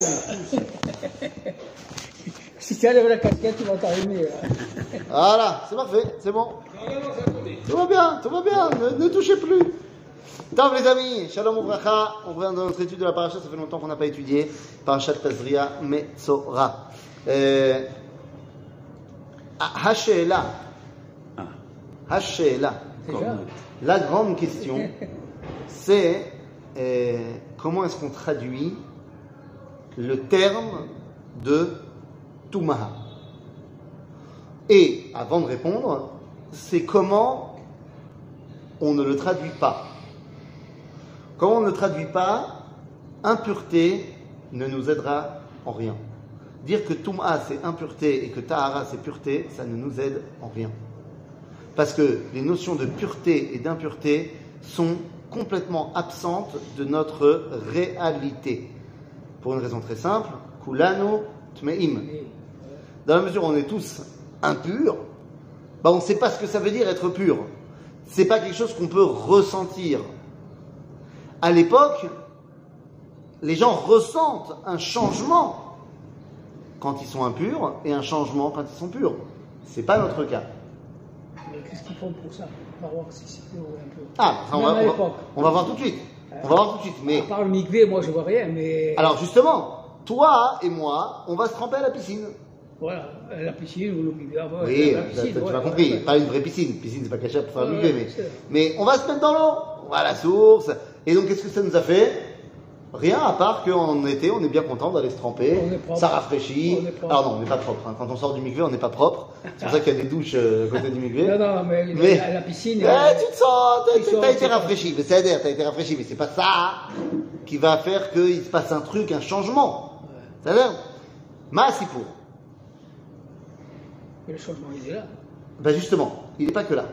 si tu enlèves la casquette, tu vas t'arriver. Voilà, c'est parfait, c'est bon. Tout va bien, tout va bien, ne, ne touchez plus. Tov les amis, Shalom Ouvracha, on revient dans notre étude de la paracha, ça fait longtemps qu'on n'a pas étudié. Parachat Tazria Metzora. Euh, Hashela. Hashela. Déjà La grande question, c'est euh, comment est-ce qu'on traduit le terme de Tumaha. Et avant de répondre, c'est comment on ne le traduit pas. Comment on ne le traduit pas, impureté ne nous aidera en rien. Dire que Tum'a c'est impureté et que Tahara c'est pureté, ça ne nous aide en rien. Parce que les notions de pureté et d'impureté sont complètement absentes de notre réalité. Pour une raison très simple, Kulano Tmeim. Dans la mesure où on est tous impurs, bah on ne sait pas ce que ça veut dire être pur. C'est pas quelque chose qu'on peut ressentir. À l'époque, les gens ressentent un changement quand ils sont impurs et un changement quand ils sont purs. C'est pas notre cas. Mais qu'est-ce qu'ils font pour ça? On va voir si c'est pur ou peu. Ah, ça, on, va, on va- on va voir tout de suite. On va voir tout de suite. Mais À part le mikvé, moi je vois rien, mais. alors justement, toi et moi, on va se tremper à la piscine. Voilà, la piscine ou le ah, ouais, Oui, la tu piscine, tu ouais, m'as compris. ouais. Pas une vraie piscine. Piscine, c'est pas caché pour faire Ouais, le ouais, mais, mais on va se mettre dans l'eau. On va à la source. Et donc, qu'est-ce que ça nous a fait? Rien à part qu'en été, on est bien content d'aller se tremper. On est propre. Ça rafraîchit. Alors non, on n'est pas propre. hein. Quand on sort du mikvé, on n'est pas propre. C'est pour ça qu'il y a des douches euh, à côté du mikvé. Non, non, mais, Mais- la, la piscine. Eh, tu te sens, t'as- été c'est rafraîchi, mais c'est à t'as été rafraîchi, mais c'est pas ça qui va faire qu'il se passe un truc, un changement. C'est-à-dire, pour. mais le changement, il est là. Ben justement, il n'est pas que là.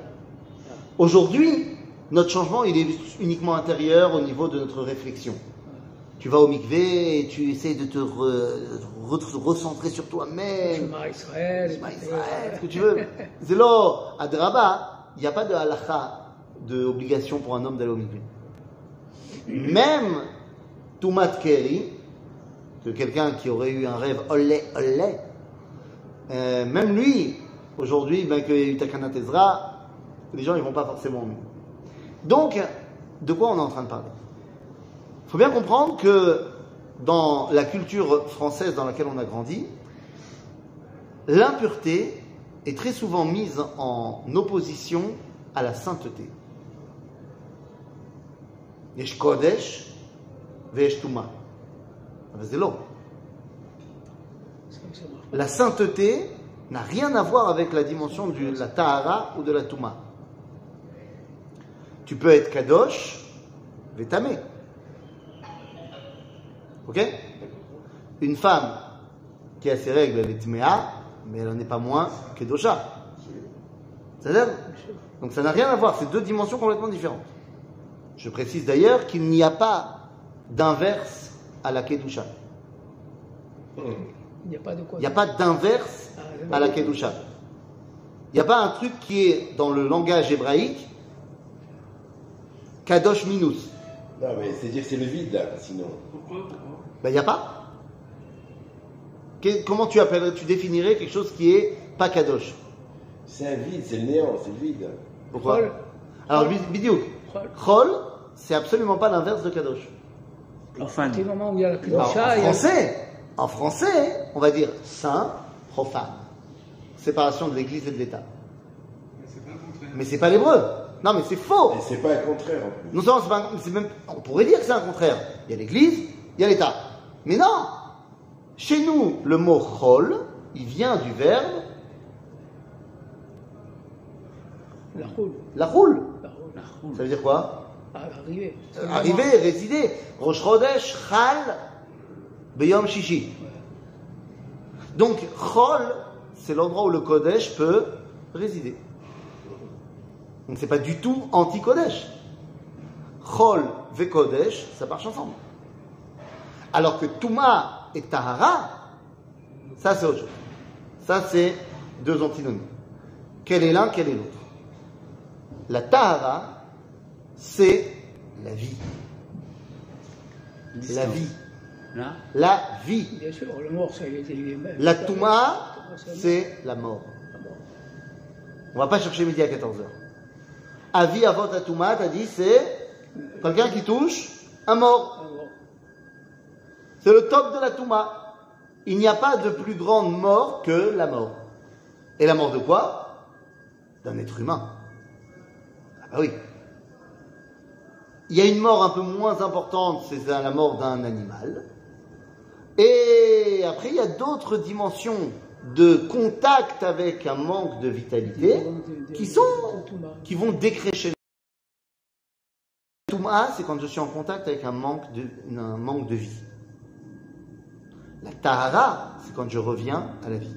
Aujourd'hui, notre changement, il est uniquement intérieur au niveau de notre réflexion. Tu vas au mikvé et tu essaies de te re- re- recentrer sur toi-même. Israël. Israël, ce que tu veux. Zélo, à Draba, il n'y a pas de halakha, d'obligation pour un homme d'aller au mikvé. Même Toumat Keri, que quelqu'un qui aurait eu un rêve olé olé, euh, même lui, aujourd'hui, ben, qu'il y a eu Takana Tezra, les gens ils vont pas forcément au. Donc, de quoi on est en train de parler? Il faut bien comprendre que dans la culture française dans laquelle on a grandi, l'impureté est très souvent mise en opposition à la sainteté. Yesh kodesh veyesh tuma. אבל זה לא. c'est comme ça marche. La sainteté n'a rien à voir avec la dimension de la tahara ou de la touma. Tu peux être kadosh, vétamé. Ok? Une femme qui a ses règles, elle est tméa, mais elle n'en est pas moins kedosha. C'est-à-dire Donc ça n'a rien à voir, c'est deux dimensions complètement différentes. Je précise d'ailleurs qu'il n'y a pas d'inverse à la kedusha. Il n'y a pas de quoi. Il n'y a pas d'inverse à la Kedusha. Il n'y a pas un truc qui est dans le langage hébraïque Kadosh minus. Non, mais c'est dire que c'est le vide là, sinon. Ben, il n'y a pas. Que- comment tu appellerais, tu définirais quelque chose qui est pas Kadosh? C'est un vide, c'est le néant, c'est le vide. Pourquoi? Chol. Alors, bid- bidiouk. Chol. C'est absolument pas l'inverse de Kadosh. Partir du moment où il y a la Alors, Kedusha, en a- français, en français, on va dire saint, profane. Séparation de l'Église et de l'État. Mais c'est pas l'hébreu. Non, mais c'est faux. Et c'est pas un contraire en plus. Non seulement c'est pas, c'est même, on pourrait dire que c'est un contraire. Il y a l'Église, il y a l'État. Mais non. Chez nous, le mot chol, il vient du verbe la roule. la roule. La roule. Ça veut dire quoi? Arriver. Euh, Arriver, résider. Rosh Chodesh, chal, beyom shishi. Donc, chol, c'est l'endroit où le Kodesh peut résider. Donc, c'est pas du tout anti-Kodesh. Chol ve Kodesh, ça marche ensemble. Alors que Touma et Tahara, ça c'est autre chose. Ça c'est deux antinomies. Quel est l'un, quel est l'autre? La Tahara, c'est la vie. La vie. Là? La vie. Bien sûr, le mort, ça, il est- La Touma, c'est la mort. On va pas chercher midi à 14h. Avis avant ta Touma, t'as dit, c'est quelqu'un qui touche un mort. C'est le top de la Touma. Il n'y a pas de plus grande mort que la mort. Et la mort de quoi? D'un être humain. Ah bah oui. Il y a une mort un peu moins importante, c'est la mort d'un animal. Et après, il y a d'autres dimensions de contact avec un manque de vitalité qui sont, qui vont décrécher. Touma, c'est quand je suis en contact avec un manque de, un manque de vie. La tahara, c'est quand je reviens à la vie.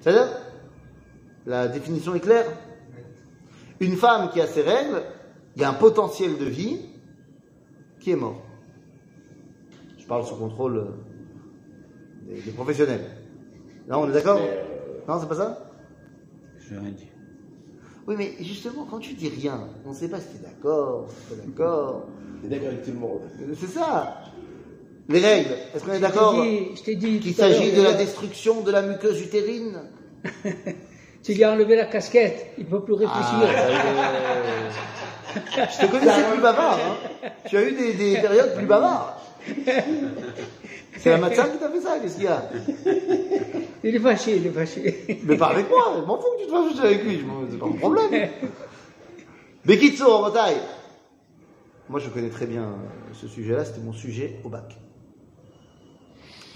C'est-à-dire La définition est claire Une femme qui a ses règles, il y a un potentiel de vie qui est mort. Je parle sous contrôle euh, des, des professionnels. Là, on est d'accord euh, Non, c'est pas ça Je n'ai rien dit. Oui, mais justement, quand tu dis rien, on ne sait pas si tu es d'accord, si tu es d'accord. T'es d'accord avec tout le monde. C'est ça. Les règles, est-ce qu'on est d'accord Je t'ai dit- Je t'ai dit. qu'il s'agit de la destruction de la muqueuse utérine Tu lui as enlevé la casquette, il ne peut plus réfléchir. Ah, Je te connaissais plus bavard. Hein. Tu as eu des, des périodes plus bavardes. C'est la matin qui t'a fait ça, qu'est-ce qu'il y a Il est fâché, il est fâché. Mais pas avec moi, je m'en fous que tu te fasses juste avec lui, je m'en- c'est pas mon problème. Bekitsu, en bataille? Moi, je connais très bien euh, ce sujet-là, c'était mon sujet au bac.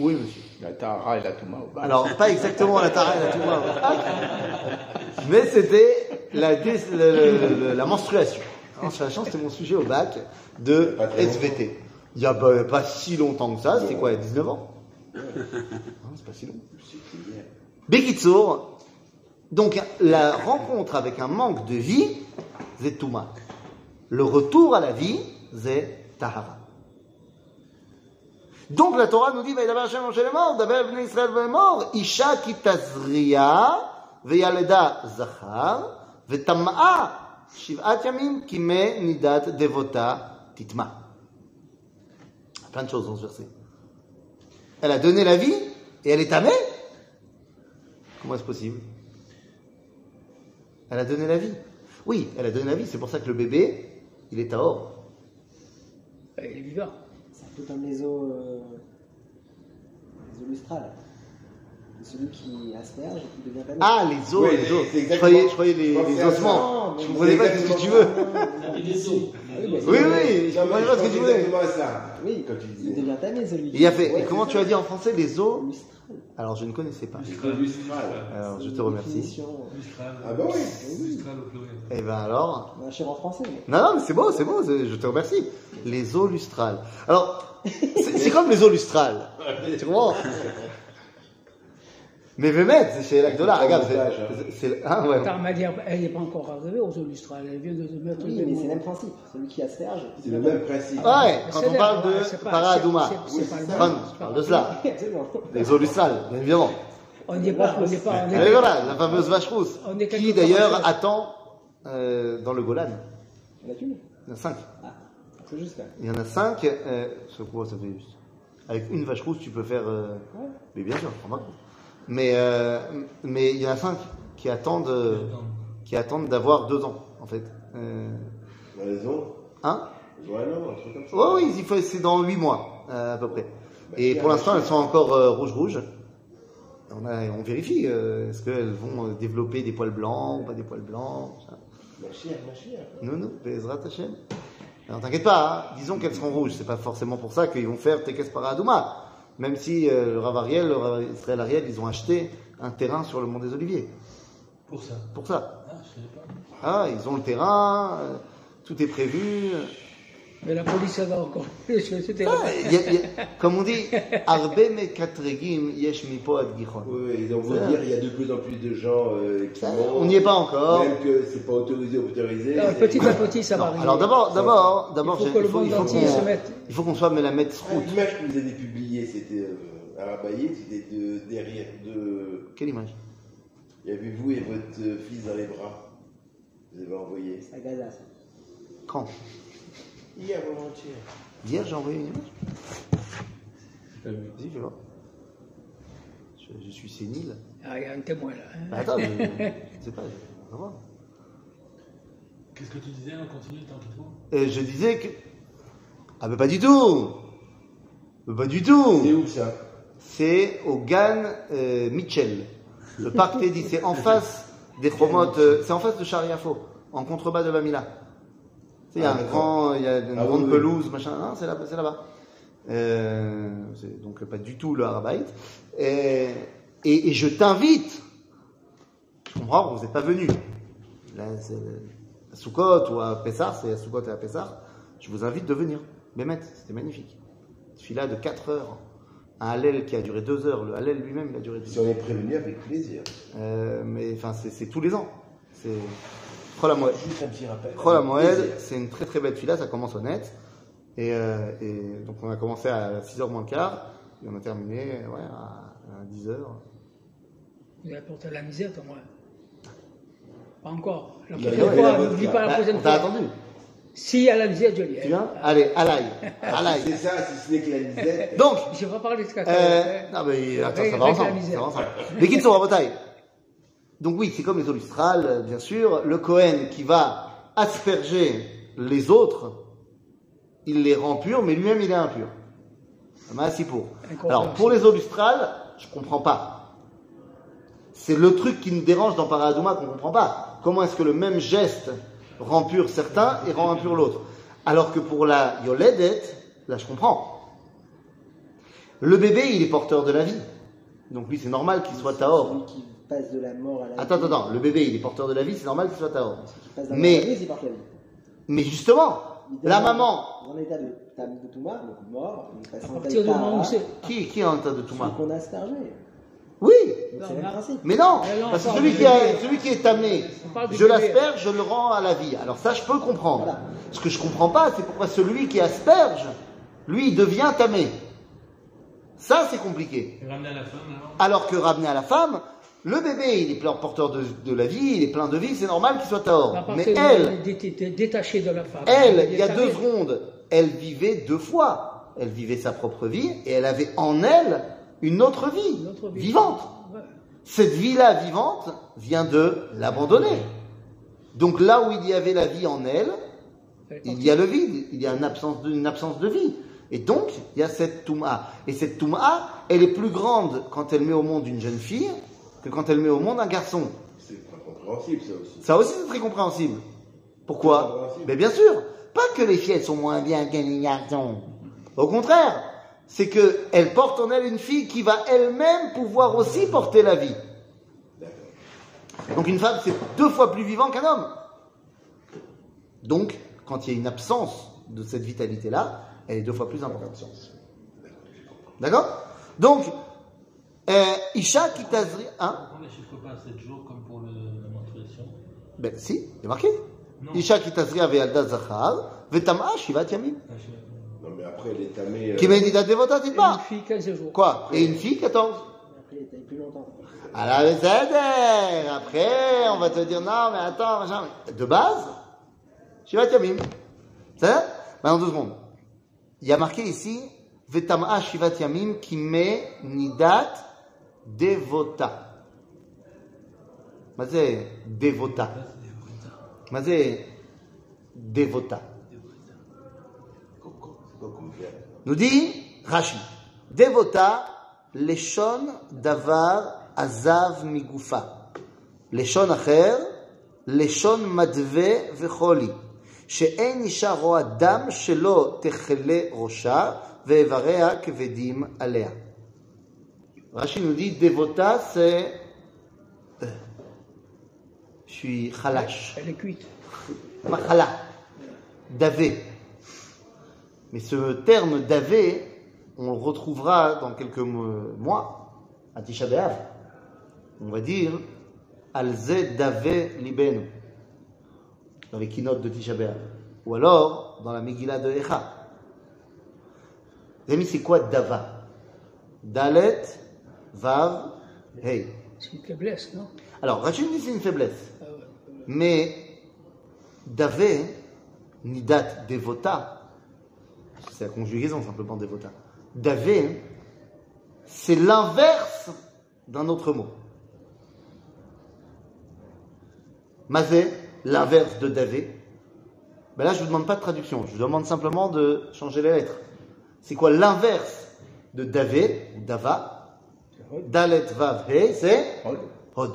Oui, monsieur. La Tahara et la Touma au bas. Alors, pas exactement la Tara et la Touma au bac, mais c'était la, la menstruation. La menstruation, c'était mon sujet au bac de SVT. Il y a bah, pas si longtemps que ça, c'était quoi, il y a 19 ans Non, c'est pas si long. Bekitsour, donc la rencontre avec un manque de vie, c'est Touma. Le retour à la vie, c'est Tahara. Donc la Torah nous dit, Vaïdaber Hashem Moshe lemor, Daber bnei Israël lemor, Isha ki tazriya, veyaleda zachar, vetam'a, shiv'at yamim, ki me nidat devota titma. Plein de choses dans ce verset. Elle a donné la vie et elle est tamée Comment est-ce possible? Elle a donné la vie. Oui, elle a donné la vie, c'est pour ça que le bébé, il est à or. Il est vivant. C'est un peu comme les eaux, euh, les eaux lustrales. Celui qui asperge et qui devient pas Ah, les os, Ouais, les os. Je croyais, je croyais les, les ossements. Je comprenais pas ce que tu veux. Des eaux. Oui, mais Oui, oui, je comprenais pas ce que tu voulais. Oui, Quand tu il disais. devient tamé celui Il a fait, Ouais, et comment tu as dit en français les os Lustral. Alors, je ne connaissais pas. Lustral. Alors, je te remercie. définition. Ah bah oui. Mistral au pluriel. Eh ben alors. Un cher en français. Non, non, mais c'est beau, c'est beau, je te remercie. Les eaux lustrales. Alors, c'est c'est comme les eaux lustrales. Tu comprends? Mais Vémet, c'est chez Lac-Dola, regarde, c'est- hein. c'est. c'est- Hein, ouais. Elle- n'est pas encore arrivée aux eaux lustrales. Elle vient de se mettre Oui, mais c'est le même principe. Celui qui asperge. C'est le même principe. Ouais, quand C'est on parle de Paradouma. pas- parle de cela. Les eaux lustrales, bien évidemment. On n'y est pas, on n'est pas, on Et est voilà, la fameuse vache rousse. On Qui d'ailleurs attend euh, dans le Golan. Il y en a qu'une. Il y en a cinq. Ah, c'est juste quand même. Il y en a cinq. Euh, ce quoi ça fait juste Avec une vache rousse, tu peux faire. euh. Mais bien sûr, remarque. Mais euh, mais il y en a cinq qui attendent euh, qui attendent d'avoir deux ans en fait. Euh, Dans les eaux. hein? Ouais, non, un truc comme ça. Ouais, oui, il faut c'est dans huit mois euh, à peu près. Et Bah, pour l'instant, elles sont encore euh, rouge rouge. On, a- on vérifie. euh, Est-ce qu'elles vont développer des poils blancs ou pas des poils blancs ça. Ma chère, ma chère. Non, non, Bezrat Hashem. Alors t'inquiète pas, hein, disons qu'elles seront rouges, c'est pas forcément pour ça qu'ils vont faire Tekes Paradouma. Même si euh, le Rav Ariel, le Rav Israël Ariel, ils ont acheté un terrain sur le Mont des Oliviers. Pour ça. Pour ça. Ah, je savais pas. Ah, ils ont le terrain, euh, tout est prévu. Mais la police, ça va encore plus. C'était Ah, il y a- il y a- comme on dit, Arbe me katregim yesh mipo ad Gichon. Oui, donc vous Ça. dire, il y a de plus en plus de gens euh, qui vont. On n'y est pas encore. Même que c'est pas autorisé ou autorisé. Petit à petit, ça va arriver. alors d'abord, d'abord, d'abord, Il faut j'ai- que le il faut, monde entier se qu'on mette. il faut qu'on soit Ah, Srout. L'image que vous avez publiée, c'était euh, à Rabaillé, c'était de, derrière de. Quelle image? Il y avait vous et votre euh, fils dans les bras. Vous avez envoyé. À Gaza, ça. Quand? Hier, avant-hier. Hier, j'ai envoyé une image. Vu. Vas-y, fais voir. Je, je suis sénile. Ah, il y a un témoin là. hein. Bah, attends, je, je sais pas, on va voir. Qu'est-ce que tu disais On continue tant. Et je disais que. Ah, mais pas du tout Mais Pas du tout C'est où ça? C'est au Gan euh, Mitchell. Le parc Teddy, c'est en face des chromotes, euh, c'est en face de Chariafo, en contrebas de Bamila. Tu sais, Il y a Ah, un d'accord. grand, il y a une Ah, grande oui, oui. pelouse, machin. Non, c'est là, c'est là-bas. Euh, c'est donc pas du tout le Harabait. Et, et, et je t'invite. Je comprends, vous n'êtes pas venu. Là, c'est à Soukot ou à Pessar, c'est à Soukot et à Pessar. Je vous invite de venir. Bémet, c'était magnifique. Celui-là de 4 heures. Un Hallel qui a duré 2 heures. Le Hallel lui-même, il a duré 10 Si on est prévenu, avec plaisir. euh, mais enfin, c'est c'est tous les ans. C'est C'est une très très belle fila, ça commence au net. Et, euh, et donc on a commencé à 6h moins le quart, et on a terminé ouais, à, 10h. Vous avez apporté la misère, au moins. Pas encore. La Il prochaine il fois, il n'oublie pas la prochaine on t'a fois. attendu. S'il y a la misère, je. Tu viens Allez, Alaï. Ah, Alaï. C'est ça, si ce n'est que la misette. Donc, Je vais pas parler de ce Euh, non, mais attends, ça va ensemble. misère. Ça va ensemble. Les kids sont en bataille. Donc oui, c'est comme les eaux lustrales, bien sûr. Le Cohen qui va asperger les autres, il les rend purs, mais lui-même il est impur. Merci pour. Alors pour les eaux lustrales, je comprends pas. C'est le truc qui nous dérange dans Paradouma qu'on comprend pas. Comment est-ce que le même geste rend pur certains et rend impur l'autre? Alors que pour la Yoledet, là je comprends. Le bébé, il est porteur de la vie. Donc oui, c'est normal qu'il soit Taor. Celui qui passe de la mort à la Attends, vie. attends, attends. Le bébé, il est porteur de la vie, c'est normal qu'il soit. Celui de la Mais- la vie, la vie. Mais justement, Il la maman, En état de tam de Touma, donc mort, il passe en c'est. qui, qui est en état de Celui Touma qu'on a aspergé. Oui, Donc Non, c'est le mais- même principe. mais non, parce que celui qui, a- celui qui est du je l'asperge, je le rends à la vie. Alors ça, je peux comprendre. Voilà. Ce que je comprends pas, c'est pourquoi celui qui asperge, lui, il devient tamé. Ça, c'est compliqué. Et ramener à la femme alors? Alors que ramener à la femme, le bébé, il est plein porteur de, de la vie, il est plein de vie, c'est normal qu'il soit Taor. À Mais elle, moment où il est dé- détaché de la femme. Elle, il y a deux secondes, elle vivait deux fois. Elle vivait sa propre vie et elle avait en elle une autre vie, Une autre vie. vivante. Ouais. Cette vie-là vivante vient de l'abandonner. Donc là où il y avait la vie en elle, il y a le vide, il y a une absence de, une absence de vie. Et donc, il y a cette Touma. Et cette Touma, elle est plus grande quand elle met au monde une jeune fille que quand elle met au monde un garçon. C'est compréhensible, ça aussi. Ça aussi, c'est très compréhensible. Pourquoi. Mais bien sûr, pas que les filles elles sont moins bien que les garçons. Au contraire, c'est que elle porte en elle une fille qui va elle-même pouvoir aussi porter la vie. Donc une femme, c'est deux fois plus vivant qu'un homme. Donc, quand il y a une absence de cette vitalité-là, elle est deux fois plus importante. D'accord? Donc, Isha qui tazri... Hein Pourquoi on ne chiffre pas à 7 jours comme pour la menstruation Ben si, il est marqué. Non. Isha qui tazri ve'alda zachar, ve'tam'a shivat yamim. Ah. Non, mais après, elle est tamée. euh, Qui m'a dit devota, dites Une pas. fille, 15 jours. Quoi Et une fille, 14. Après, il taille plus longtemps. Alors, Besséder. Après, on va te dire, non, mais attends, machin. De base, Shivat Yamim. C'est ça Maintenant, deux secondes. Il y a marqué ici, Vetam'a Shivat Yamim qui met Nidat Devota. מה זה devota? מה זה devota? C'est quoi comme verbe nous dit Rashi, Devota, Leshon Davar Azav Migufa. Leshon Acher, Leshon Madve Vecholi. שאין אישה רואה דם שלא תכלה ראשה ואיבריה כבדים עליה. Rashi nous dit Devota, c'est. Je suis halash. Elle est cuite. Machala. Davé. Mais ce terme d'avé, on le retrouvera dans quelques mois à Tisha B'Av. On va dire Alze dave libenu dans les keynotes de Tisha B'Av. Ou alors dans la Megillah de Echa. Les c'est quoi dava? Dalet Vav, Hey. C'est une faiblesse, non? Alors, Rachid dit c'est une faiblesse. Ah ouais. Mais Davé, Nidat Devota, c'est la conjugaison simplement dévota. Davé, c'est l'inverse d'un autre mot. Mazé, l'inverse de Davé. Ben là, je ne vous demande pas de traduction, je vous demande simplement de changer les lettres. C'est quoi l'inverse de Davé, Dava Dalet Vav He, c'est Hod.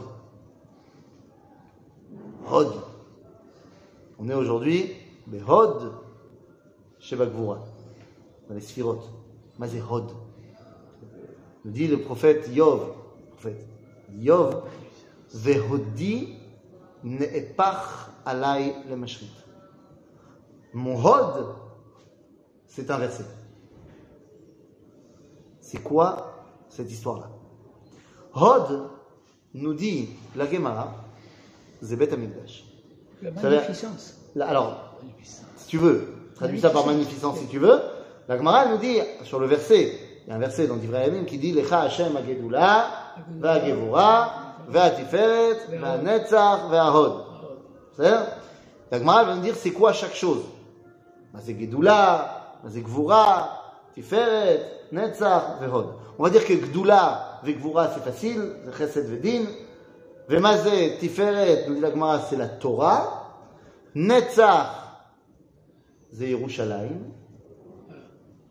Hod. On est aujourd'hui, Hod, Gvura, dans les Sphirot. Mazé Hod. Nous dit le prophète Yov, prophète Yov, Vehodi ne'epach alay le mashrit. Mon Hod, c'est inversé. C'est quoi cette histoire-là? Hod, nous dit la Gemara, Zebet Amigdash. La magnificence. Alors, si tu veux, traduis ça par magnificence si tu veux. La Gemara nous dit, sur le verset, il y a un verset dans Divrayamim qui dit Lecha Hashem Agedula, Vagevura, Vatiferet, Vanetzach, Vahod. C'est-à-dire, la Gemara va nous dire c'est quoi chaque chose? Bah, c'est bah, c'est Gvura, Tiferet, Netzach vehod. On va dire que Gdoula vegvura c'est facile, Chesed vedin. Vemazé, Tiferet, nous dit la Gemara, c'est la Torah. Netzach, c'est Nous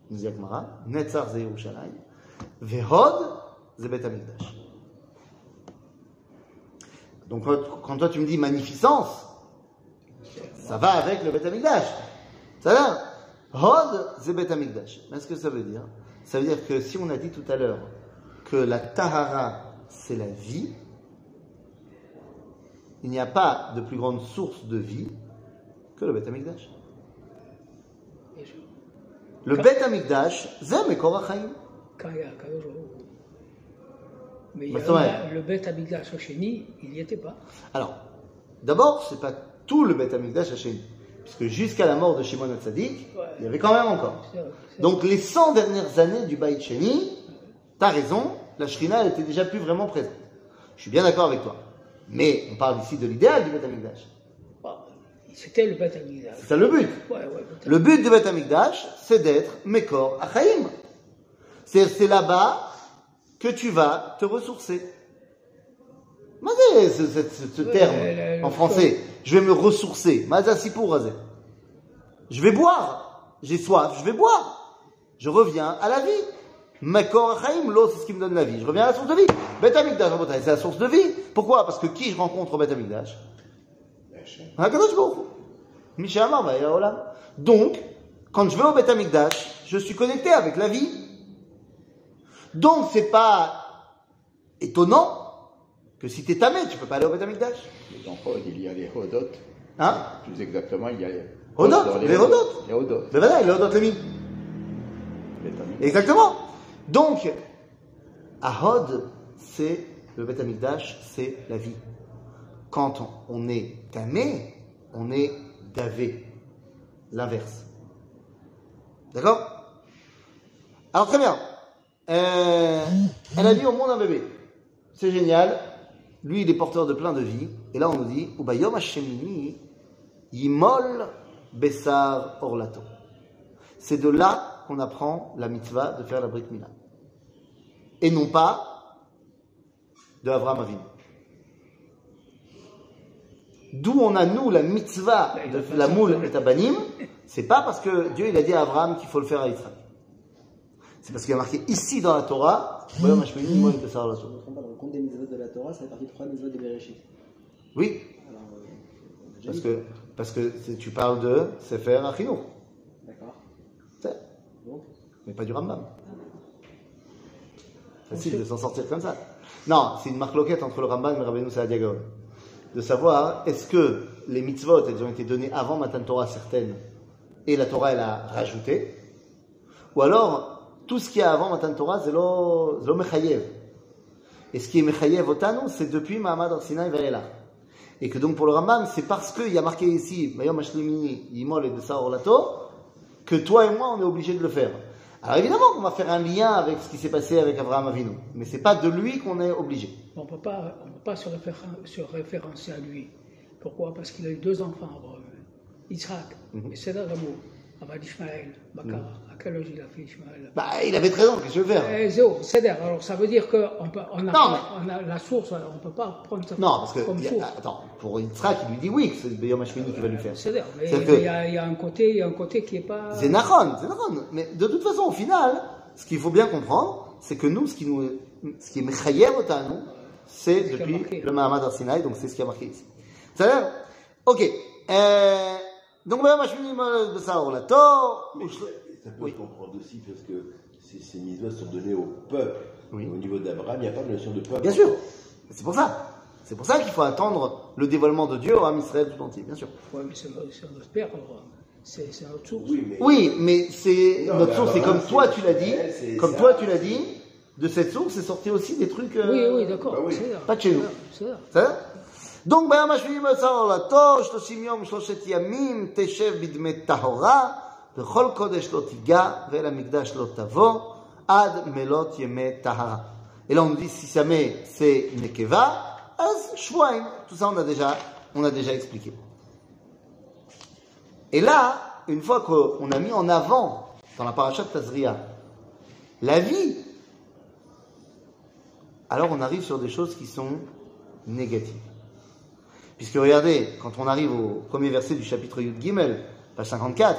dit la Gemara, Netzach c'est Vehod, c'est Bet Amigdash. Donc quand toi tu me dis magnificence, ça va avec le Bet Amigdash. Ça va Hod, c'est Bet Amigdash. Mais ce que ça veut dire ça veut dire que si on a dit tout à l'heure que la Tahara, c'est la vie, il n'y a pas de plus grande source de vie que le Beth Amikdash. Le Beth Amikdash, c'est Mekor HaChaim. Mais il y a le Beth Abigdash au Chéni, il n'y était pas. Alors, d'abord, c'est pas tout le Beth Amikdash Hachem. Puisque jusqu'à la mort de Shimon HaTzadik, Ouais. il y avait quand même encore. Donc les 100 dernières années du Baït Sheni, t'as raison, la Shrina elle était déjà plus vraiment présente. Je suis bien d'accord avec toi. Mais on parle ici de l'idéal du Beth pas- C'était le Beth. C'est ça le but. Ouais, ouais, Beth Le but du Beth c'est d'être Mekor Achaim. C'est c'est là-bas que tu vas te ressourcer. Mazé, ce, ce- ce- ce Ouais, terme le- le- en français. Je vais me ressourcer. Mazé Sipur Razé. Je vais boire. J'ai soif, je vais boire. Je reviens à la vie. Mekor Achaim, l'eau, c'est ce qui me donne la vie. Je reviens à la source de vie. Beth Amikdash, c'est la source de vie. Pourquoi? Parce que qui je rencontre au Beth Amikdash Hakadosh Baruch. Misha Amar. Donc, quand je vais au Beth Amikdash, je suis connecté avec la vie. Donc, c'est pas étonnant que si t'es tamé, tu peux pas aller au Beth Amikdash. Et dans Hod, il y a les Hodot. Hein Plus exactement, il y a les Hodot, les Hodot. Les Hodot. Mais voilà, il est dans Lémi. Les. Exactement. Donc, Ahod, c'est le Beth Amikdash, c'est la vie. Quand on- est tamé, on est davé. L'inverse. D'accord? Alors très bien. Euh, elle a mis au monde un bébé. C'est génial. Lui, il est porteur de plein de vie. Et là, on nous dit, Ubayom Hashemini, Yimol Bessar Orlato. C'est de là qu'on apprend la mitzvah de faire la Brit Mila. Et non pas de Avram Avinu. D'où on a, nous, la mitzvah de la moule et tabanim, c'est pas parce que Dieu il a dit à Abraham qu'il faut le faire à Israël. C'est parce qu'il a marqué ici dans la Torah, Torah, ça fait partie de trois mitzvot de Bereshit. Oui, Alors, euh, parce que, parce que tu parles de Sefer Achinour. D'accord. C'est- Donc, mais pas du Rambam. Facile de s'en sortir comme ça. Non, c'est une marque loquette entre le Rambam et le Rabbeinu Saadia Gaon. De savoir, est-ce que les mitzvot, elles ont été données avant Matan Torah certaines, et la Torah, elle a rajouté, ou alors, tout ce qu'il y a avant Matan Torah, c'est lo mechayev. Et ce qui est mechayev otanu, c'est depuis Mahamad Arsinaï vers Et que donc pour le Rambam, c'est parce qu'il y a marqué ici, Mayom Hashlimini, Yimol et Bessar Orlato, que toi et moi, on est obligé de le faire. Alors évidemment qu'on va faire un lien avec ce qui s'est passé avec Abraham Avinu, mais c'est pas de lui qu'on est obligé. On ne peut pas, on peut pas se, référen- se référencer à lui. Pourquoi? Parce qu'il a eu deux enfants, Abraham. Yitzhak, Mhm. et Seder Ramo, Abad Ishmael, Bakar, quel âge il a fait Ishmael Bah, il avait 13 ans, qu'est-ce que je veux faire Eh, Zéro, c'est-à-dire, alors ça veut dire qu'on peut, on a, Non, pas- on a la source, on ne peut pas prendre ça Non, parce que, comme il y a- source. attends, pour Yitzhak, il lui dit oui, que c'est Beyom Hashmini qui va lui faire. C'est-à-dire, mais C'est il que- y, a, il y a un côté, y a un côté qui est pas. C'est Nahon, c'est Nahon. Mais de toute façon, au final, ce qu'il faut bien comprendre, c'est que nous, ce qui nous, ce qui est Mechayer Otanu, c'est depuis le Mahamad Arsinaï, donc c'est ce qui a marqué ici. C'est-à-dire, ok, euh, donc Bessar, la Torah, Mais ça peut Oui. se comprendre aussi parce que ces, ces mitzvot sont données au peuple. Oui. Au niveau d'Abraham, il n'y a pas de notion de peuple. Bien sûr, c'est pour ça. C'est pour ça qu'il faut attendre le dévoilement de Dieu à Israël tout entier, bien sûr. Ouais, mais c'est c'est notre père, alors, c'est c'est notre source. Oui, mais. Oui, mais c'est Non, notre mais source, c'est Abraham, comme toi c'est- tu l'as dit, Israël, c'est comme ça. toi tu l'as dit, de cette source c'est sorti aussi des trucs. euh, Oui, oui, d'accord. bah oui. c'est là, Pas de chez nous. c'est là, בסדר? donc ביום השביעי מצא עולתו, שלושים יום שלושת ימים תשב בדמי טהרה, וכל קודש לא תיגע, ואל המקדש לא תבוא, עד מלות ימי טהרה. Et là on nous dit si jamais c'est nekeva, אז שבועיים. Tout ça on a déjà, on a déjà expliqué. Et là, une fois qu'on a mis en avant dans la paracha de Tazria la vie, alors on arrive sur des choses qui sont négatives. Puisque regardez, quand on arrive au premier verset du chapitre Yud Gimel, page 54,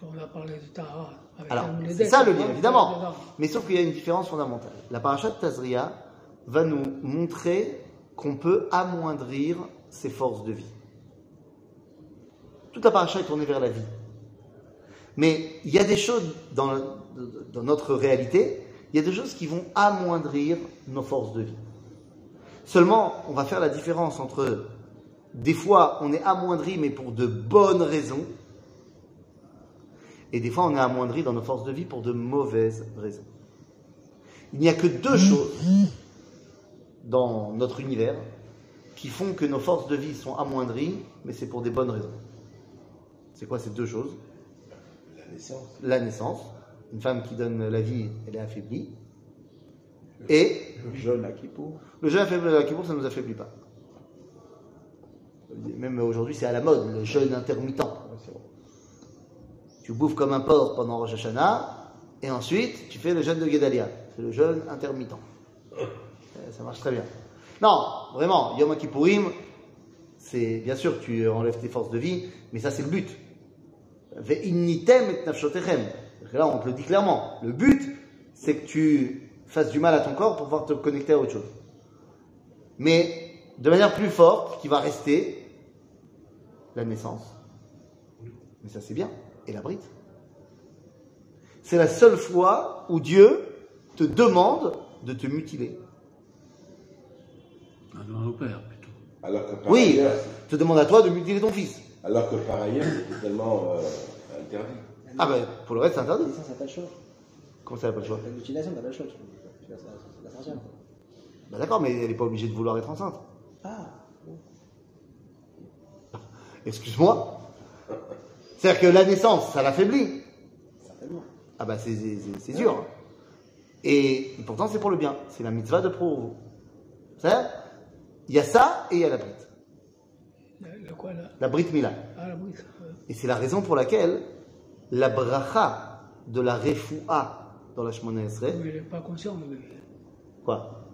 Puisqu'on a parlé de Tahara. avec Alors, c'est ça le on lien, évidemment. Mais sauf qu'il y a une différence fondamentale. La paracha de Tazria va nous montrer qu'on peut amoindrir ses forces de vie. Toute la paracha est tournée vers la vie. Mais il y a des choses dans, dans notre réalité, il y a des choses qui vont amoindrir nos forces de vie. Seulement, on va faire la différence entre des fois on est amoindri mais pour de bonnes raisons, et des fois on est amoindri dans nos forces de vie pour de mauvaises raisons. Il n'y a que deux choses dans notre univers qui font que nos forces de vie sont amoindries, mais c'est pour des bonnes raisons. C'est quoi ces deux choses? La naissance. La naissance, une femme qui donne la vie, elle est affaiblie, et Le jeûne à Kippour. le jeûne la Kippour, ça ne nous affaiblit pas. Même aujourd'hui, c'est à la mode, le jeûne intermittent. Ouais. Tu bouffes comme un porc pendant Rosh Hashanah, et ensuite tu fais le jeûne de Gedalia. C'est le jeûne intermittent. Euh, Ça marche très bien. Non, vraiment, Yom Kippourim, c'est bien sûr tu enlèves tes forces de vie, mais ça c'est le but. Ve'innitem et nafshotechem. Là, on te le dit clairement. Le but, c'est que tu fasses du mal à ton corps pour pouvoir te connecter à autre chose. Mais de manière plus forte, qui va rester la naissance. Mais ça c'est bien. Et la. C'est la seule fois où Dieu te demande de te mutiler. Un demande au père, plutôt. Alors que par Oui, ailleurs, te demande à toi de mutiler ton fils. alors que par ailleurs, c'est totalement euh, interdit. Ah ben, pour le reste, c'est La interdit. naissance, t'as pas le choix. Comment ça, n'a pas le choix L'utilisation, t'as pas le choix. Tu vas ça- ça sortir. Bah d'accord, mais elle n'est pas obligée de vouloir être enceinte. Ah. Excuse-moi. C'est-à-dire que la naissance, ça l'affaiblit. Ah bah c'est, c'est, sûr. Et pourtant, c'est pour le bien. C'est la mitzvah de pro. C'est Il y a ça et il y a la brite. Le, quoi là La brite mila. Ah, la brite. Et c'est la raison pour laquelle la bracha de la refoua dans la Shemona Esrei, Mais n'est pas conscient, bébé. quoi?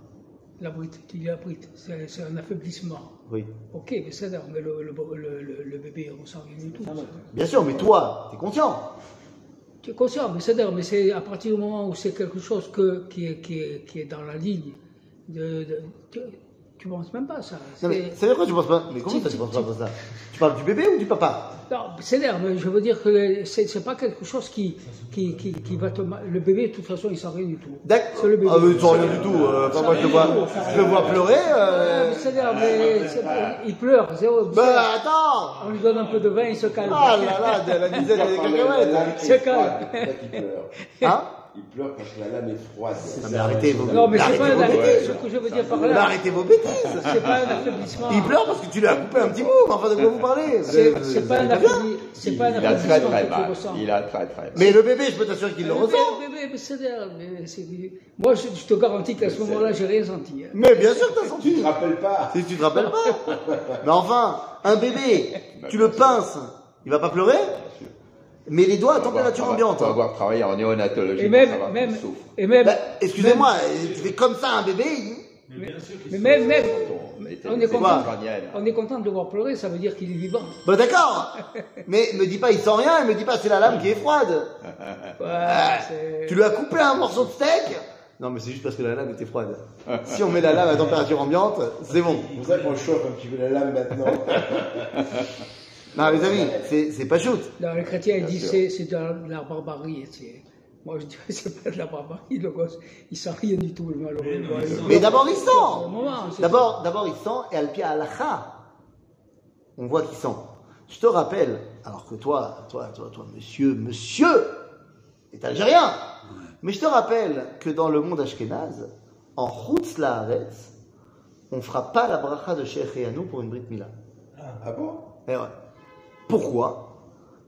La brite, tu dis la brite, c'est c'est un affaiblissement. Oui. Ok, mais c'est d'accord, mais le, le, le, le- le bébé, on sent rien du tout. Bien sûr, mais toi, tu es conscient. Tu es conscient, mais c'est d'accord, mais c'est à partir du moment où c'est quelque chose que, qui, est, qui, est, qui est dans la ligne, de, tu penses même pas à ça. Non, mais C'est- dire quoi tu penses pas Mais comment ça tu penses pas à ça? Tu parles du bébé ou du papa? Non, c'est l'air, mais je veux dire que c'est c'est pas quelque chose qui, qui, qui, qui va te. Le bébé, de toute façon, il sent rien du tout. D'accord. C'est le bébé. Ah, mais tu sens rien du tout. Euh, enfin, moi, je te vois, je le vois pleurer. Euh... c'est l'air, mais il pleure. Bah, attends On lui donne un peu de vin, il se calme. Ah là là, de la misère des cacahuètes calme. Il pleure. Hein? Il pleure parce que la lame est froide. Non, mais arrêtez vos Non, mais c'est pas un bêtises. ce que je veux dire par Mais là. arrêtez vos bêtises C'est pas un affaiblissement. Il pleure parce que tu lui as coupé un petit bout, mais enfin, de quoi vous parlez C'est pas un allez bien affaibli- c'est pas un Il a très affaiblissement très que tu mal. ressens. Il a très très mal. Mais le bébé, je peux t'assurer qu'il le ressent. bébé, mais c'est Moi, je, te garantis qu'à ce moment-là, j'ai rien senti. hein. Mais bien sûr que t'as Tu senti. te rappelles pas Si tu te rappelles pas. Mais enfin, un bébé, tu le pinces, il va pas pleurer Mais les doigts à température ambiante. On va hein. avoir travaillé en néonatologie. Et même, savoir même, qu'il souffre. et même, Bah, Excusez-moi, tu fais comme ça un bébé, il- Mais bien sûr mais même, même, On est content, on est content de le voir pleurer, ça veut dire qu'il est vivant. Bah d'accord Mais me dis pas il sent rien, et me dis pas c'est la lame qui est froide. Ouais, c'est- Tu lui as coupé un morceau de steak Non mais c'est juste parce que la lame était froide. Si on met la lame à température ambiante, c'est bon. C'est pour ça qu'on chauffe un petit peu la lame maintenant. Non les amis, c'est c'est pas shoot. Non, les chrétiens, ils disent sûr. c'est c'est de la barbarie. c'est- Moi, je dirais c'est pas de la barbarie, le gosse, il sent rien du tout, le malheureux. Mais il d'abord il sent D'abord, d'abord il sent et al-pia alacha. On voit qu'il sent. Je te rappelle, alors que toi, toi, toi, toi, monsieur, monsieur, est algérien. Mais je te rappelle que dans le monde ashkénaze, en Chutz Laaretz, on fera pas la bracha de Sheikh pour une Brit Mila. Ah bon? Eh ouais. Pourquoi?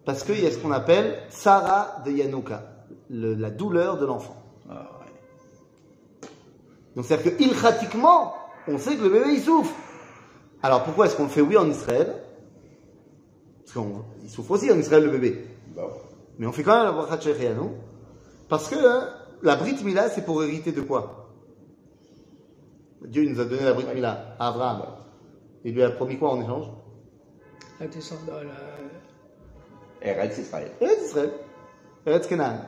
Parce qu'il y a ce qu'on appelle Tsara de Yanouka, la douleur de l'enfant. Ah, ouais. Donc c'est-à-dire que ilchatiquement, on sait que le bébé il souffre. Alors pourquoi est-ce qu'on le fait oui en Israël? Parce qu'il souffre aussi en Israël le bébé. Bon. Mais on fait quand même la bracha de Shechianu. Parce que hein, la Brit Mila c'est pour hériter de quoi? Dieu nous a donné la Brit Mila à Abraham. Il lui a promis quoi en échange? La descendance, la- Eretz Israël. Eretz Israël. Eretz Canaan.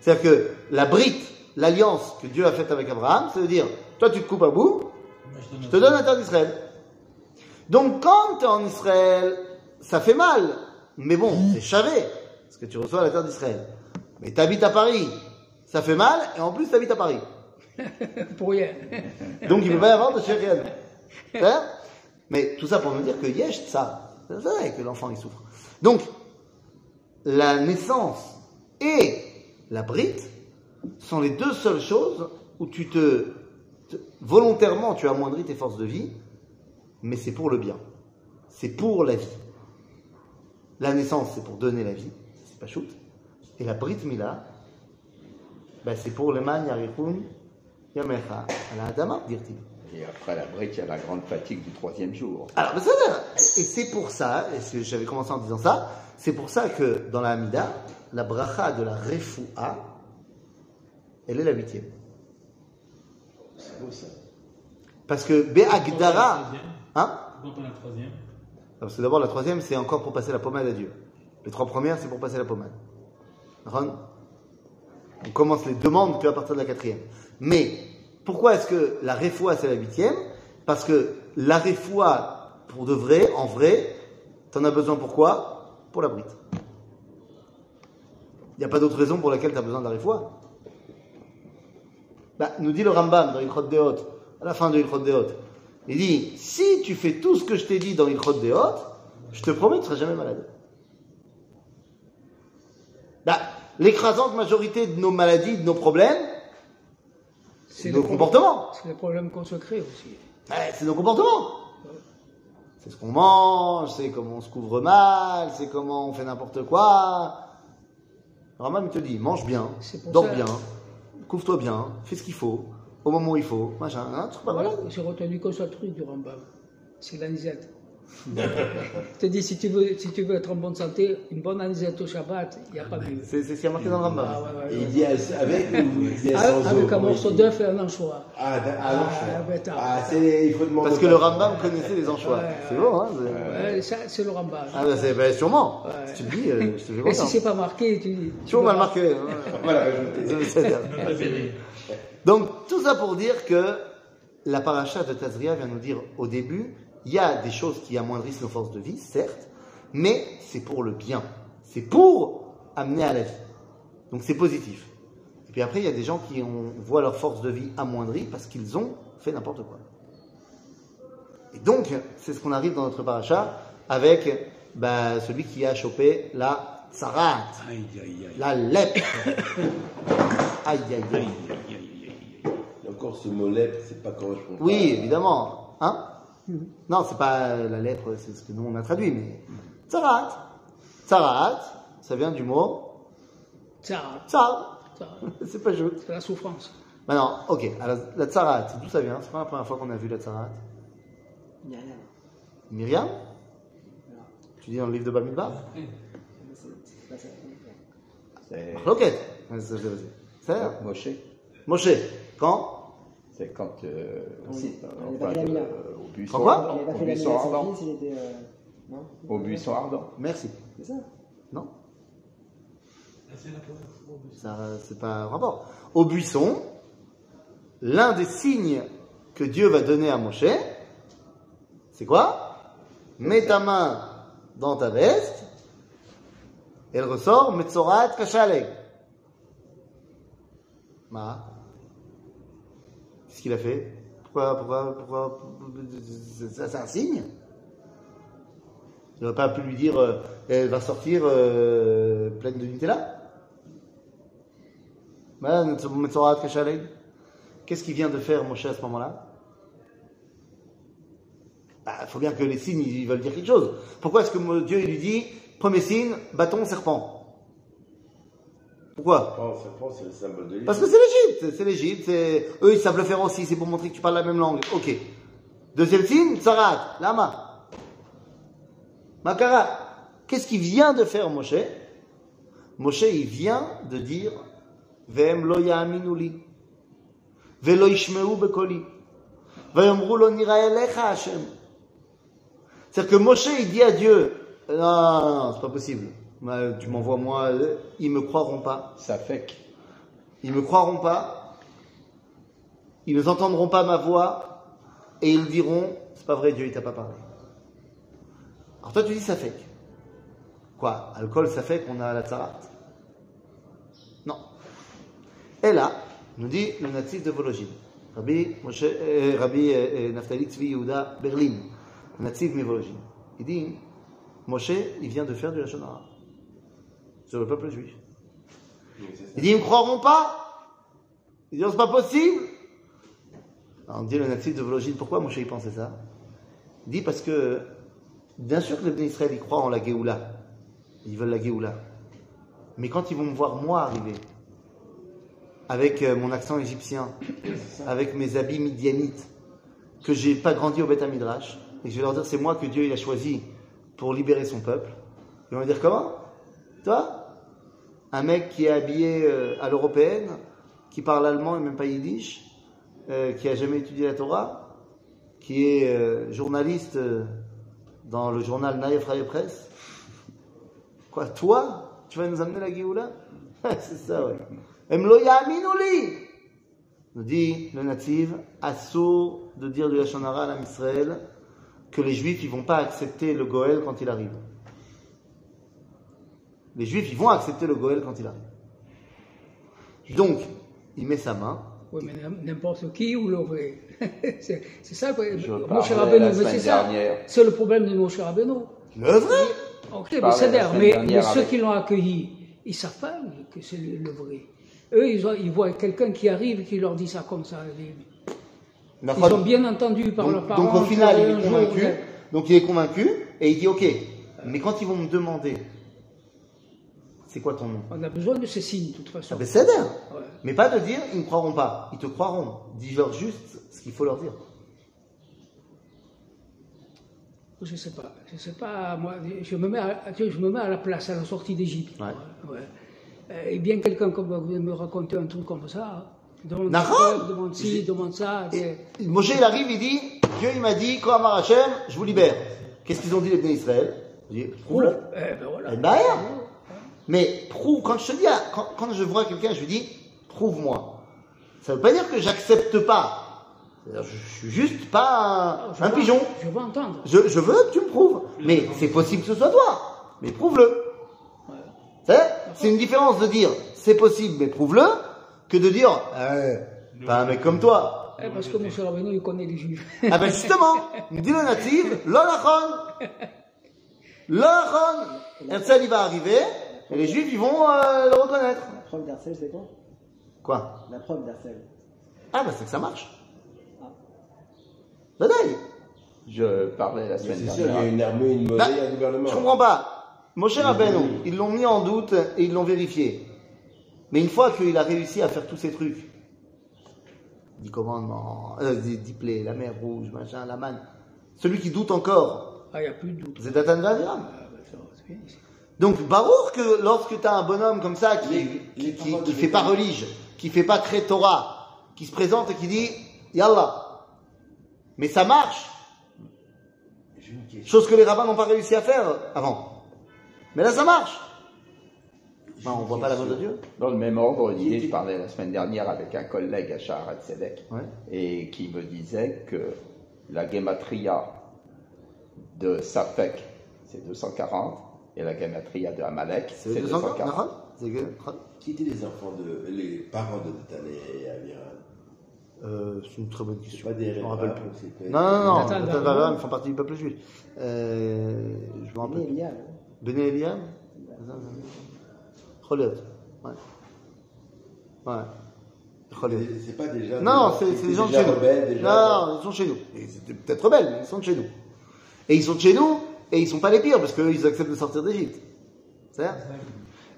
C'est-à-dire que la Brit, l'alliance que Dieu a faite avec Abraham, ça veut dire, toi tu te coupes à bout, je Je te donne la terre d'Israël. Donc quand tu es en Israël, ça fait mal. Mais bon, c'est chavé, parce que tu reçois la terre d'Israël. Mais tu habites à Paris, ça fait mal, et en plus tu habites à Paris. pour rien. Donc il ne peut pas y avoir de chérienne. Hein? Mais tout ça pour me dire que yesh, ça, c'est vrai que l'enfant il souffre. Donc, la naissance et la brite sont les deux seules choses où tu te, volontairement tu amoindris tes forces de vie, mais c'est pour le bien. C'est pour la vie. La naissance, c'est pour donner la vie, c'est pas shoot. Et la brite mila, ben, c'est pour le man yarikun yamecha ala adama, dit-il. Et après la brique, il y a la grande fatigue du troisième jour. Alors, ça, et c'est pour ça, et c'est- j'avais commencé en disant ça, c'est pour ça que dans la Hamida, la bracha de la refoua, elle est la huitième. C'est beau ça. Parce que Be'agdara, hein? Pourquoi pas la troisième? Parce que d'abord, la troisième, c'est encore pour passer la pommade à Dieu. Les trois premières, c'est pour passer la pommade. On commence les demandes puis à partir de la quatrième. Mais pourquoi est-ce que la refoua, c'est la huitième? Parce que la refoua, pour de vrai, en vrai, t'en as besoin pourquoi Pour la brite. Il n'y a pas d'autre raison pour laquelle tu as besoin de la refoua. Bah, nous dit le Rambam dans Ilchot Deot, à la fin de Ilchot Deot. Il dit, si tu fais tout ce que je t'ai dit dans Ilchot Deot, je te promets que tu ne seras jamais malade. Bah, l'écrasante majorité de nos maladies, de nos problèmes, c'est nos comportements. C'est le problème qu'on se crée aussi. Ouais, c'est nos comportements. C'est ce qu'on mange, c'est comment on se couvre mal, c'est comment on fait n'importe quoi. Il te dit, mange bien, dors ça- bien, couvre-toi bien, fais ce qu'il faut, au moment où il faut, machin, hein, seras pas Voilà, malade. j'ai retenu qu'un seul truc du Rambam. C'est l'anisette. Je te dis, si tu, veux, si tu veux être en bonne santé, une bonne anisette au Shabbat, il n'y a pas mieux. C'est c'est ce qui a marqué dans le Rambam. Ah, ouais, ouais, il dit avec ou il dit Ah, sans Avec un morceau d'œuf et un anchois. Ah, d'a- ah, Ah, t'as- Ah, c'est, il faut demander. Parce que le Rambam connaissait les anchois. Ouais, c'est bon, hein c'est- le Rambam. Ah, bah, c'est bah, sûrement. Ouais. Si tu le dis, euh, je te fais Et si c'est pas marqué, tu dis. tu Toujours mal marqué. hein. Voilà. Donc, tout ça pour dire que la paracha de Tazria vient nous dire au début, il y a des choses qui amoindrissent nos forces de vie, certes, mais c'est pour le bien. C'est pour amener à la vie. Donc c'est positif. Et puis après, il y a des gens qui ont, voient leur force de vie amoindrie parce qu'ils ont fait n'importe quoi. Et donc, c'est ce qu'on arrive dans notre paracha avec bah, celui qui a chopé la tsarat, Aïe, aïe, aïe. la lèpre. Aïe, aïe, aïe. Encore ce mot lèpre, c'est pas correspondant. Oui, évidemment. Hein? Non, c'est pas la lèpre, c'est ce que nous on a traduit, mais tsarat. Tsarat, ça vient du mot Ça, tsar. ça, C'est pas joli. c'est la souffrance. Maintenant, ok, alors la tsarat, d'où ça vient? C'est pas la première fois qu'on a vu la tsarat rien. Myriam? Tu dis dans le livre de Bamidbar C'est c'est pas ça. C'est Ok. Vas-y, vas-y, vas-y. C'est Moshe. Moshe, quand? C'est quand. Euh, de- Mila. au buisson, Il fait la buisson ardent. fils, il était. euh, Non Au buisson ardent. Merci. C'est ça Non. Ça, c'est pas un rapport. Au buisson, l'un des signes que Dieu va donner à Moshe, c'est quoi? Mets ta main dans ta veste, elle ressort, Metzorat Kashaleg. Ma. Qu'est-ce qu'il a fait? Pourquoi, Ça, c'est un signe Il n'aurait pas pu lui dire, euh, elle va sortir euh, pleine de Nutella. Qu'est-ce qu'il vient de faire Moshe à ce moment-là? Il faut bien que les signes veulent dire quelque chose. Pourquoi est-ce que Dieu lui dit premier signe, bâton, serpent? Pourquoi serpent, c'est le symbole de l'Égypte. Parce que c'est l'Égypte, c'est l'Égypte, c'est eux ils savent le faire aussi, c'est pour montrer que tu parles la même langue. Ok. Deuxième signe, Sarat, Lama. Makara. Qu'est-ce qu'il vient de faire Moshe? Moshe il vient de dire Ve'em lo ya'aminu li. Ve'lo yishmeu bekoli. Ve'yomru lo nira elecha Hashem. C'est-à-dire que Moshe il dit à Dieu Non, non, non, c'est pas possible. Moi, Tu m'envoies moi, euh, ils me croiront pas. Ça fait. Ils me croiront pas, ils ne entendront pas ma voix, et ils diront, c'est pas vrai, Dieu il t'a pas parlé. Alors toi tu dis ça fait. Quoi Alcool ça fait qu'on a la tsarat? Non. Et là, nous dit le natif de Vologine, Rabbi, Moshe, euh, Rabbi euh, euh, Naftali Tzvi Yehuda Berlin, le natif de Vologine. Il dit, Moshe, il vient de faire du Lachon Hara sur le peuple juif. Il dit, ils ne croiront pas. Il dit, c'est pas possible. Alors, on dit le natif de Vologine, pourquoi Moshe il pensait ça? Il dit parce que, bien sûr que les Bnei Israël, ils croient en la Géoula. Ils veulent la Géoula. Mais quand ils vont me voir, moi, arriver, avec euh, mon accent égyptien, avec mes habits midianites, que j'ai pas grandi au Beth Midrash, et que je vais leur dire, c'est moi que Dieu il a choisi pour libérer son peuple, ils vont me dire, comment? Toi? Un mec qui est habillé euh, à l'européenne, qui parle allemand et même pas yiddish, euh, qui a jamais étudié la Torah, qui est euh, journaliste dans le journal Naïf Press. Quoi, toi Tu vas nous amener la Géoula? C'est ça, ouais. Emlo Nous dit le natif, assaut de dire du Lashon Hara à Israël que les juifs ils vont pas accepter le Goël quand il arrive. Les juifs, ils vont accepter le Goël quand il arrive. Donc, il met sa main. Oui, mais n'importe qui ou le vrai. c'est ça, quoi. Je Moshe Rabbeinu, c'est ça. dernière. C'est le problème de Moshe Rabbeinu. Le vrai? Ok, mais c'est mais, ceux avec- qui l'ont accueilli, ils savent pas que c'est le, le vrai. Eux, ils, ont- ils voient quelqu'un qui arrive et qui leur dit ça comme ça. Ils, ils ont bien entendu par leurs donc, parents. donc, au final, il est convaincu. Donc il est convaincu et il dit ok. Mais quand ils vont me demander, c'est quoi ton nom? On a besoin de ces signes, de toute façon. Ah ben c'est d'air. Ouais. Mais pas de dire ils ne croiront pas. Ils te croiront. Dis-leur juste ce qu'il faut leur dire. Je sais pas, je sais pas, moi, je me mets à, je me mets à la place, à la sortie d'Égypte. Ouais. Ouais. Euh, Et bien quelqu'un comme vous me raconter un truc comme ça, demande Nahon ça, demande ci, demande ça. Et Moshe il arrive, il dit Dieu il m'a dit, Kohamar Hashem, je vous libère. Qu'est-ce qu'ils ont dit les Israël? Il dit prouve-le. Eh ben voilà. Eh ben. Mais prouve, quand je te dis, à- quand, quand je vois quelqu'un, je lui dis, prouve-moi. Ça veut pas dire que j'accepte pas. C'est-à-dire, Je suis juste pas un, Je un veux- pigeon. Je veux entendre. Je, je veux que tu me prouves. Mais c'est possible que ce soit toi. Mais prouve-le. Ouais. C'est c'est une différence de dire c'est possible, mais prouve-le, que de dire eh, pas un mec comme toi. Eh, parce que M. Rabbeinu, il connaît les juifs. Ah ben justement, dit le natif, l'olachon. L'olachon. Herzl, il va arriver, et les juifs, ils vont euh, le reconnaître. La preuve d'Arcel, c'est quoi? Quoi? La preuve d'Arcel. Ah ben c'est que ça marche. Badaï. Je parlais la semaine c'est sûr, il y a dernière. une armée, une monnaie, Bah, un gouvernement. Je comprends pas. Moshe Rabbeinu, ils l'ont mis en doute et ils l'ont vérifié. Mais une fois qu'il a réussi à faire tous ces trucs, dix commandements, euh, dix, plaies, la mer rouge, machin, la manne, celui qui doute encore, Ah, il n'y a plus de doute. c'est Datan Vadiram. Ah, fini. Donc, barour que lorsque tu as un bonhomme comme ça qui, Les- qui, qui, fait pas religion, qui fait pas très Torah, qui se présente et qui dit Yallah. Mais ça marche. Chose que les rabbins n'ont pas réussi à faire avant. Mais là, ça marche. Ben, on voit pas la main de Dieu. Dans le même ordre d'idée, je parlais la semaine dernière avec un collègue à Shaharat Sedek Ouais. et qui me disait que la gematria de Safek, c'est 240 et la gematria de Amalek, C'est c'est 240. 240. Nahon C'est que- Qui étaient les enfants de. les parents de Nathan et Aviram Euh, C'est une très bonne question. pas des Je me rappelle plus. Non, non, non. Vavram. Vavram, ils font partie du peuple juif. Euh, je me rappelle. Bené Eliam. Ouais. Ouais. C'est- pas déjà. Non, des- c'est des gens de chez nous. rebelles, déjà. Non, ils sont chez nous. Et C'était peut-être rebelles, mais ils sont de chez nous. Et ils sont de chez nous, et ils sont pas les pires, parce qu'ils acceptent de sortir d'Égypte.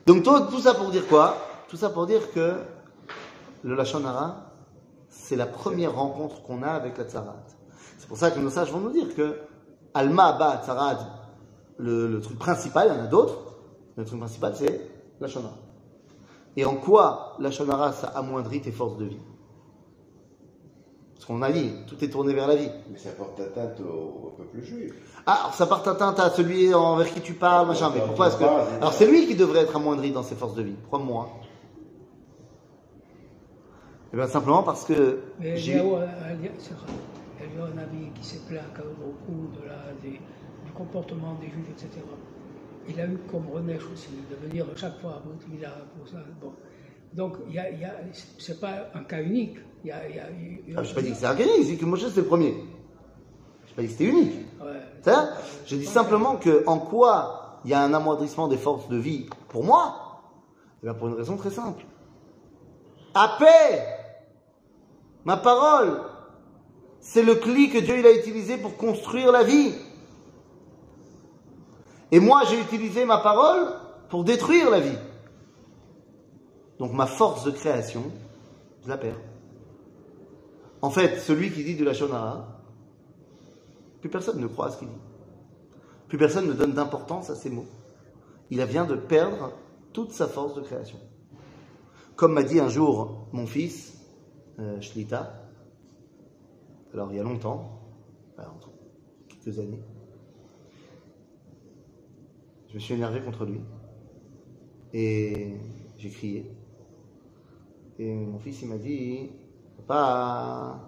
Donc tout, ça pour dire quoi Tout ça pour dire que le Lachon Hara, c'est la première rencontre qu'on a avec la Tzarat. C'est pour ça que nos sages vont nous dire que Alma Ba Tzarat, le, le truc principal, il y en a d'autres, le truc principal c'est la Hara. Et en quoi la Hara, ça amoindrit tes forces de vie? Parce qu'on a dit, tout est tourné vers la vie. Mais ça porte atteinte au, au peuple juif. Ah, alors ça porte atteinte à celui envers qui tu parles, machin. Mais pourquoi est-ce que. Alors c'est lui qui devrait être amoindri dans ses forces de vie. Pourquoi moi Eh bien simplement parce que. Mais il y j'ai- a eu un- il y a- un ami qui s'est plaint quand même beaucoup de la, des- du comportement des juifs, etc. Il a eu comme Renesh aussi, de venir chaque fois à Boutmila pour ça. Bon. Donc, il y a, y a, c'est pas un cas unique. Y a, y a Ah, je n'ai pas dit que c'est organique, j'ai dit que Moshe c'était le premier. Je n'ai pas dit que c'était unique. Ouais. C'est ça Je dis simplement que en quoi il y a un amoindrissement des forces de vie pour moi Eh bien pour une raison très simple. À paix Ma parole C'est le cli que Dieu il a utilisé pour construire la vie. Et moi j'ai utilisé ma parole pour détruire la vie. Donc ma force de création, je la perds. En fait, celui qui dit de la Shonara, plus personne ne croit à ce qu'il dit. Plus personne ne donne d'importance à ces mots. Il vient de perdre toute sa force de création. Comme m'a dit un jour mon fils, euh, Shlita, alors il y a longtemps, entre quelques années, je me suis énervé contre lui et j'ai crié. Et mon fils il m'a dit, papa,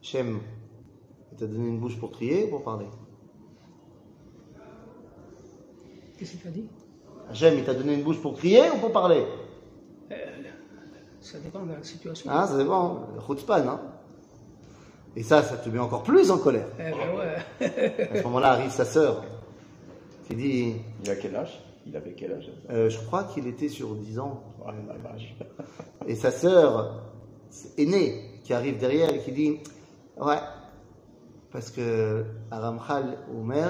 Shem, il t'a donné une bouche pour crier ou pour parler Qu'est-ce qu'il t'a dit? Hachem, il t'a donné une bouche pour crier ou pour parler Ça dépend de la situation. Hein, ça dépend. Chutzpan, hein Et ça, ça te met encore plus en colère. Eh ben ouais. À ce moment-là arrive sa sœur qui dit Il a quel âge? Il avait quel âge euh, Je crois qu'il était sur 10 ans. Oh la vache. Et sa sœur aînée qui arrive derrière et qui dit Ouais, parce que Aramchal Omer,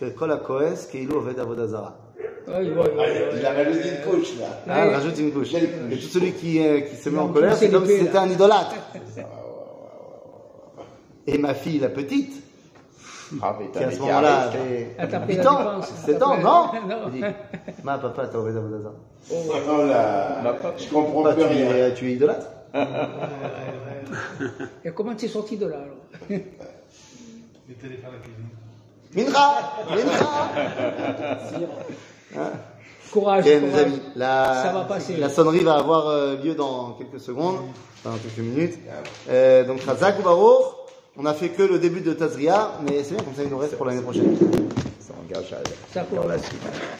que Kol HaKoes, Keilu Oved Avodazara. Ouais, ouais. Il a rajouté une couche là. Ah, Ouais. rajoute une couche. Et tout celui qui, euh, qui se met Il en colère, c'est comme si c'était là. un idolâtre. Et ma fille, la petite, Ah, mais qui à ce moment-là avait Elle t'a pris 8 la ans, défense. 7 ans, non Non. Elle dit, Ma papa, t'as envoyé Avodazara. Oh là, je comprends plus tu, es, tu es idolâtre Ouais, ouais. Et comment tu es sorti de là alors Les téléphones à la cuisine. Mincha Mincha Courage, Ok, mes courage. amis, la, Ça va passer. la sonnerie va avoir euh, lieu dans quelques secondes, dans quelques minutes. Euh, donc, Razak ou Baruch, on a fait que le début de Tazria, mais c'est bien, comme ça il nous reste pour l'année prochaine. Ça engage à la suite.